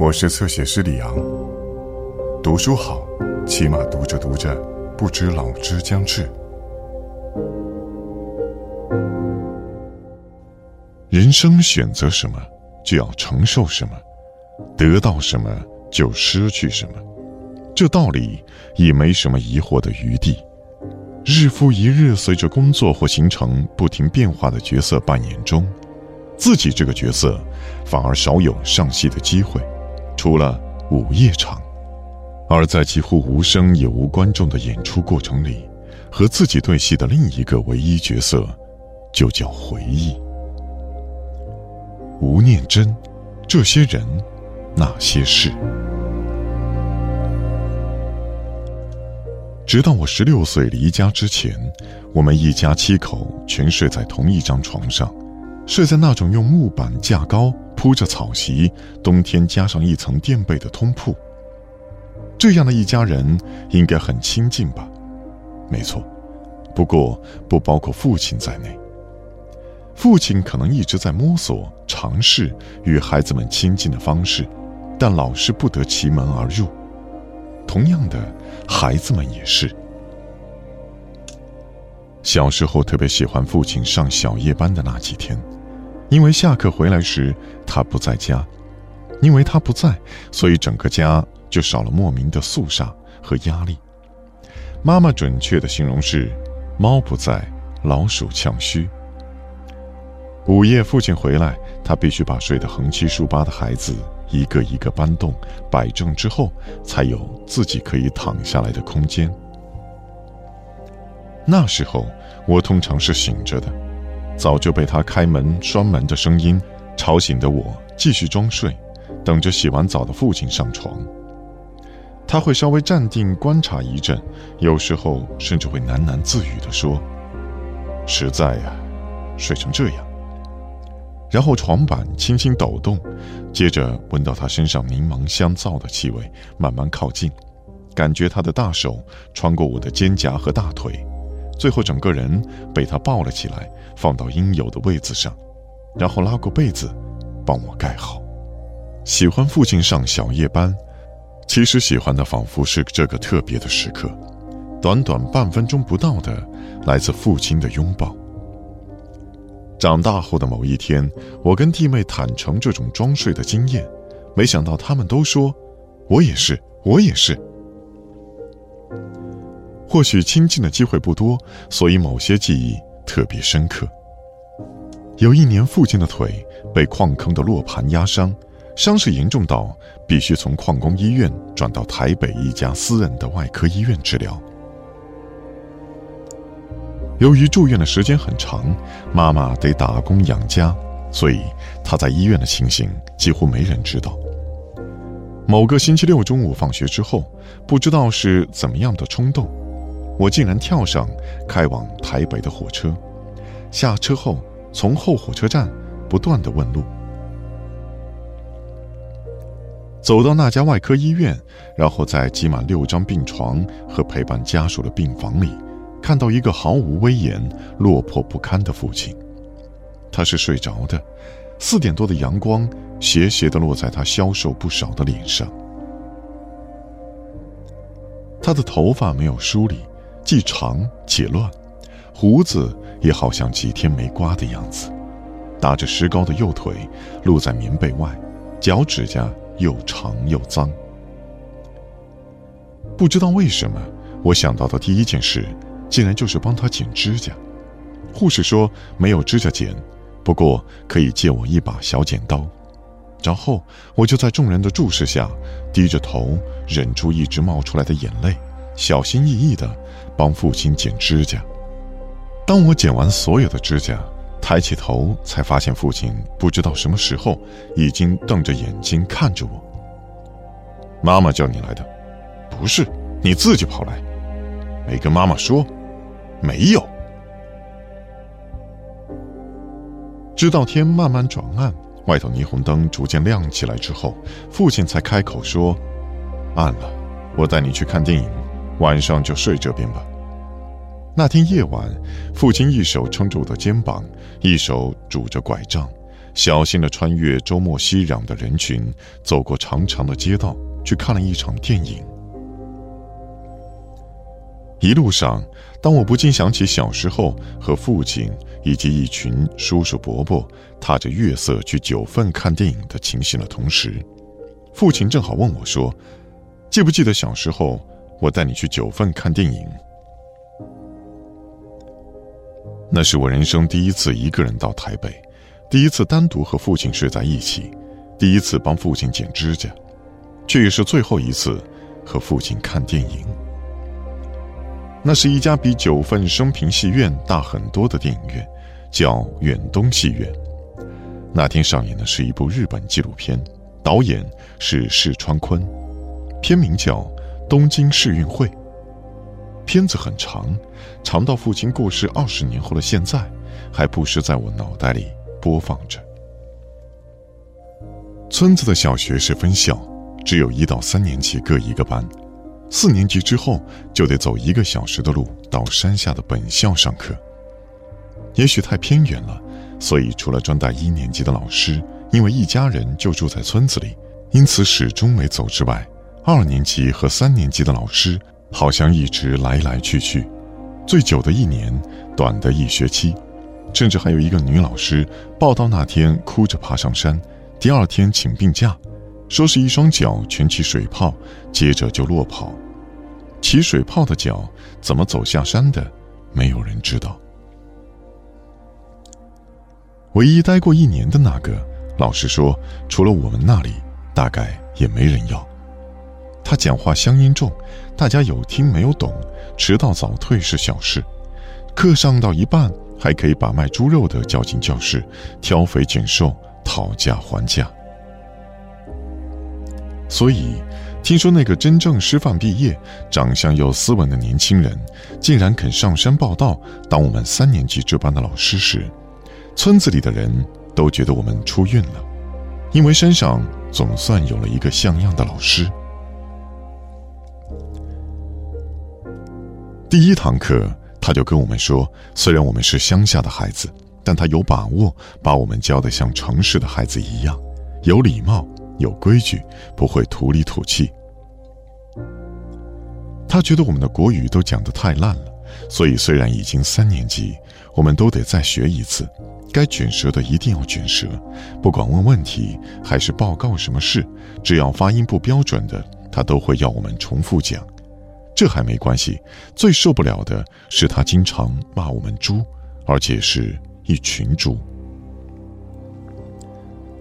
我是侧写师李昂。读书好，起码读着读着，不知老之将至。人生选择什么，就要承受什么；得到什么，就失去什么。这道理已没什么疑惑的余地。日复一日，随着工作或行程不停变化的角色扮演中，自己这个角色反而少有上戏的机会。除了午夜场，而在几乎无声也无观众的演出过程里，和自己对戏的另一个唯一角色，就叫回忆。吴念真，这些人，那些事。直到我十六岁离家之前，我们一家七口全睡在同一张床上，睡在那种用木板架高。铺着草席，冬天加上一层垫被的通铺。这样的一家人应该很亲近吧？没错，不过不包括父亲在内。父亲可能一直在摸索、尝试与孩子们亲近的方式，但老是不得其门而入。同样的，孩子们也是。小时候特别喜欢父亲上小夜班的那几天。因为下课回来时他不在家，因为他不在，所以整个家就少了莫名的肃杀和压力。妈妈准确的形容是：猫不在，老鼠呛须。午夜父亲回来，他必须把睡得横七竖八的孩子一个一个搬动、摆正之后，才有自己可以躺下来的空间。那时候我通常是醒着的。早就被他开门拴门的声音吵醒的我，继续装睡，等着洗完澡的父亲上床。他会稍微站定观察一阵，有时候甚至会喃喃自语地说：“实在呀，睡成这样。”然后床板轻轻抖动，接着闻到他身上柠檬香皂的气味，慢慢靠近，感觉他的大手穿过我的肩胛和大腿。最后，整个人被他抱了起来，放到应有的位子上，然后拉过被子，帮我盖好。喜欢父亲上小夜班，其实喜欢的仿佛是这个特别的时刻，短短半分钟不到的来自父亲的拥抱。长大后的某一天，我跟弟妹坦诚这种装睡的经验，没想到他们都说：“我也是，我也是。”或许亲近的机会不多，所以某些记忆特别深刻。有一年，父亲的腿被矿坑的落盘压伤，伤势严重到必须从矿工医院转到台北一家私人的外科医院治疗。由于住院的时间很长，妈妈得打工养家，所以他在医院的情形几乎没人知道。某个星期六中午放学之后，不知道是怎么样的冲动。我竟然跳上开往台北的火车，下车后从后火车站不断的问路，走到那家外科医院，然后在挤满六张病床和陪伴家属的病房里，看到一个毫无威严、落魄不堪的父亲。他是睡着的，四点多的阳光斜斜的落在他消瘦不少的脸上，他的头发没有梳理。既长且乱，胡子也好像几天没刮的样子，打着石膏的右腿露在棉被外，脚指甲又长又脏。不知道为什么，我想到的第一件事，竟然就是帮他剪指甲。护士说没有指甲剪，不过可以借我一把小剪刀。然后我就在众人的注视下，低着头忍住一直冒出来的眼泪，小心翼翼的。帮父亲剪指甲。当我剪完所有的指甲，抬起头，才发现父亲不知道什么时候已经瞪着眼睛看着我。妈妈叫你来的，不是你自己跑来，没跟妈妈说，没有。直到天慢慢转暗，外头霓虹灯逐渐亮起来之后，父亲才开口说：“暗了，我带你去看电影。”晚上就睡这边吧。那天夜晚，父亲一手撑着我的肩膀，一手拄着拐杖，小心地穿越周末熙攘的人群，走过长长的街道，去看了一场电影。一路上，当我不禁想起小时候和父亲以及一群叔叔伯伯踏着月色去九份看电影的情形的同时，父亲正好问我说：“记不记得小时候我带你去九份看电影？”那是我人生第一次一个人到台北，第一次单独和父亲睡在一起，第一次帮父亲剪指甲，却也是最后一次和父亲看电影。那是一家比九份生平戏院大很多的电影院，叫远东戏院。那天上演的是一部日本纪录片，导演是世川坤，片名叫《东京世运会》。片子很长，长到父亲过世二十年后的现在，还不时在我脑袋里播放着。村子的小学是分校，只有一到三年级各一个班。四年级之后就得走一个小时的路到山下的本校上课。也许太偏远了，所以除了专带一年级的老师，因为一家人就住在村子里，因此始终没走之外，二年级和三年级的老师好像一直来来去去，最久的一年，短的一学期，甚至还有一个女老师报道那天哭着爬上山，第二天请病假。说是一双脚全起水泡，接着就落跑。起水泡的脚怎么走下山的，没有人知道。唯一待过一年的那个老师说，除了我们那里，大概也没人要。他讲话乡音重，大家有听没有懂，迟到早退是小事。课上到一半，还可以把卖猪肉的叫进教室，挑肥拣瘦，讨价还价。所以，听说那个真正师范毕业、长相又斯文的年轻人，竟然肯上山报道当我们三年级这班的老师时，村子里的人都觉得我们出运了，因为山上总算有了一个像样的老师。第一堂课，他就跟我们说，虽然我们是乡下的孩子，但他有把握把我们教的像城市的孩子一样，有礼貌。有规矩，不会土里土气。他觉得我们的国语都讲得太烂了，所以虽然已经三年级，我们都得再学一次。该卷舌的一定要卷舌，不管问问题还是报告什么事，只要发音不标准的，他都会要我们重复讲。这还没关系，最受不了的是他经常骂我们猪，而且是一群猪。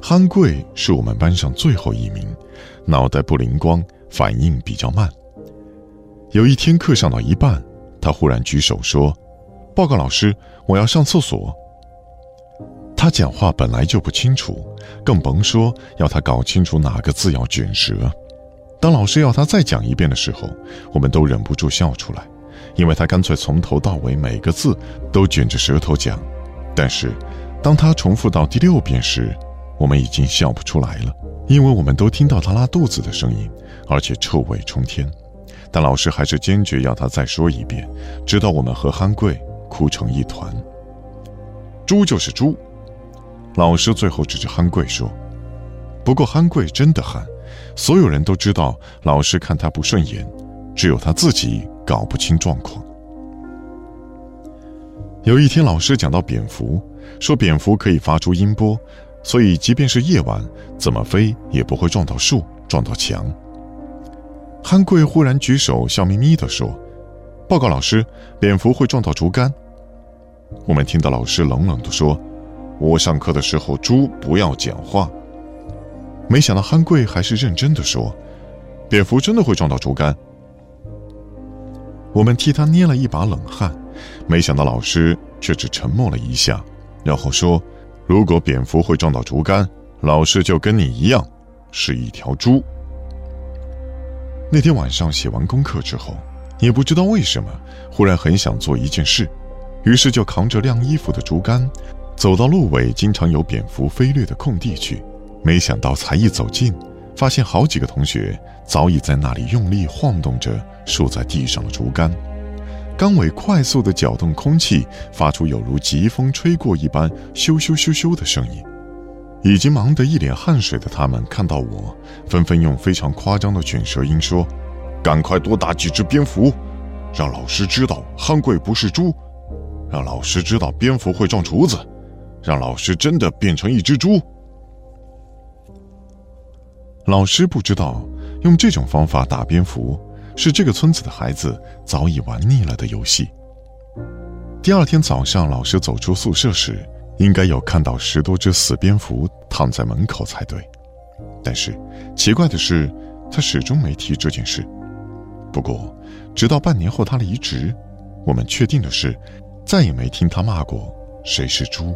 憨贵是我们班上最后一名，脑袋不灵光，反应比较慢。有一天课上到一半，他忽然举手说：“报告老师，我要上厕所。”他讲话本来就不清楚，更甭说要他搞清楚哪个字要卷舌。当老师要他再讲一遍的时候，我们都忍不住笑出来，因为他干脆从头到尾每个字都卷着舌头讲。但是，当他重复到第六遍时，我们已经笑不出来了，因为我们都听到他拉肚子的声音，而且臭味冲天。但老师还是坚决要他再说一遍，直到我们和憨贵哭成一团。猪就是猪，老师最后指着憨贵说：“不过憨贵真的憨，所有人都知道老师看他不顺眼，只有他自己搞不清状况。”有一天，老师讲到蝙蝠，说蝙蝠可以发出音波。所以，即便是夜晚，怎么飞也不会撞到树、撞到墙。憨贵忽然举手，笑眯眯地说：“报告老师，蝙蝠会撞到竹竿。”我们听到老师冷冷地说：“我上课的时候，猪不要讲话。”没想到憨贵还是认真的说：“蝙蝠真的会撞到竹竿。”我们替他捏了一把冷汗，没想到老师却只沉默了一下，然后说。如果蝙蝠会撞到竹竿，老师就跟你一样，是一条猪。那天晚上写完功课之后，也不知道为什么，忽然很想做一件事，于是就扛着晾衣服的竹竿，走到路尾经常有蝙蝠飞掠的空地去。没想到才一走近，发现好几个同学早已在那里用力晃动着竖在地上的竹竿。钢尾快速地搅动空气，发出有如疾风吹过一般咻咻咻咻的声音。已经忙得一脸汗水的他们看到我，纷纷用非常夸张的卷舌音说：“赶快多打几只蝙蝠，让老师知道憨贵不是猪，让老师知道蝙蝠会撞厨子，让老师真的变成一只猪。”老师不知道，用这种方法打蝙蝠是这个村子的孩子早已玩腻了的游戏。第二天早上，老师走出宿舍时。应该有看到十多只死蝙蝠躺在门口才对，但是奇怪的是，他始终没提这件事。不过，直到半年后他离职，我们确定的是，再也没听他骂过谁是猪。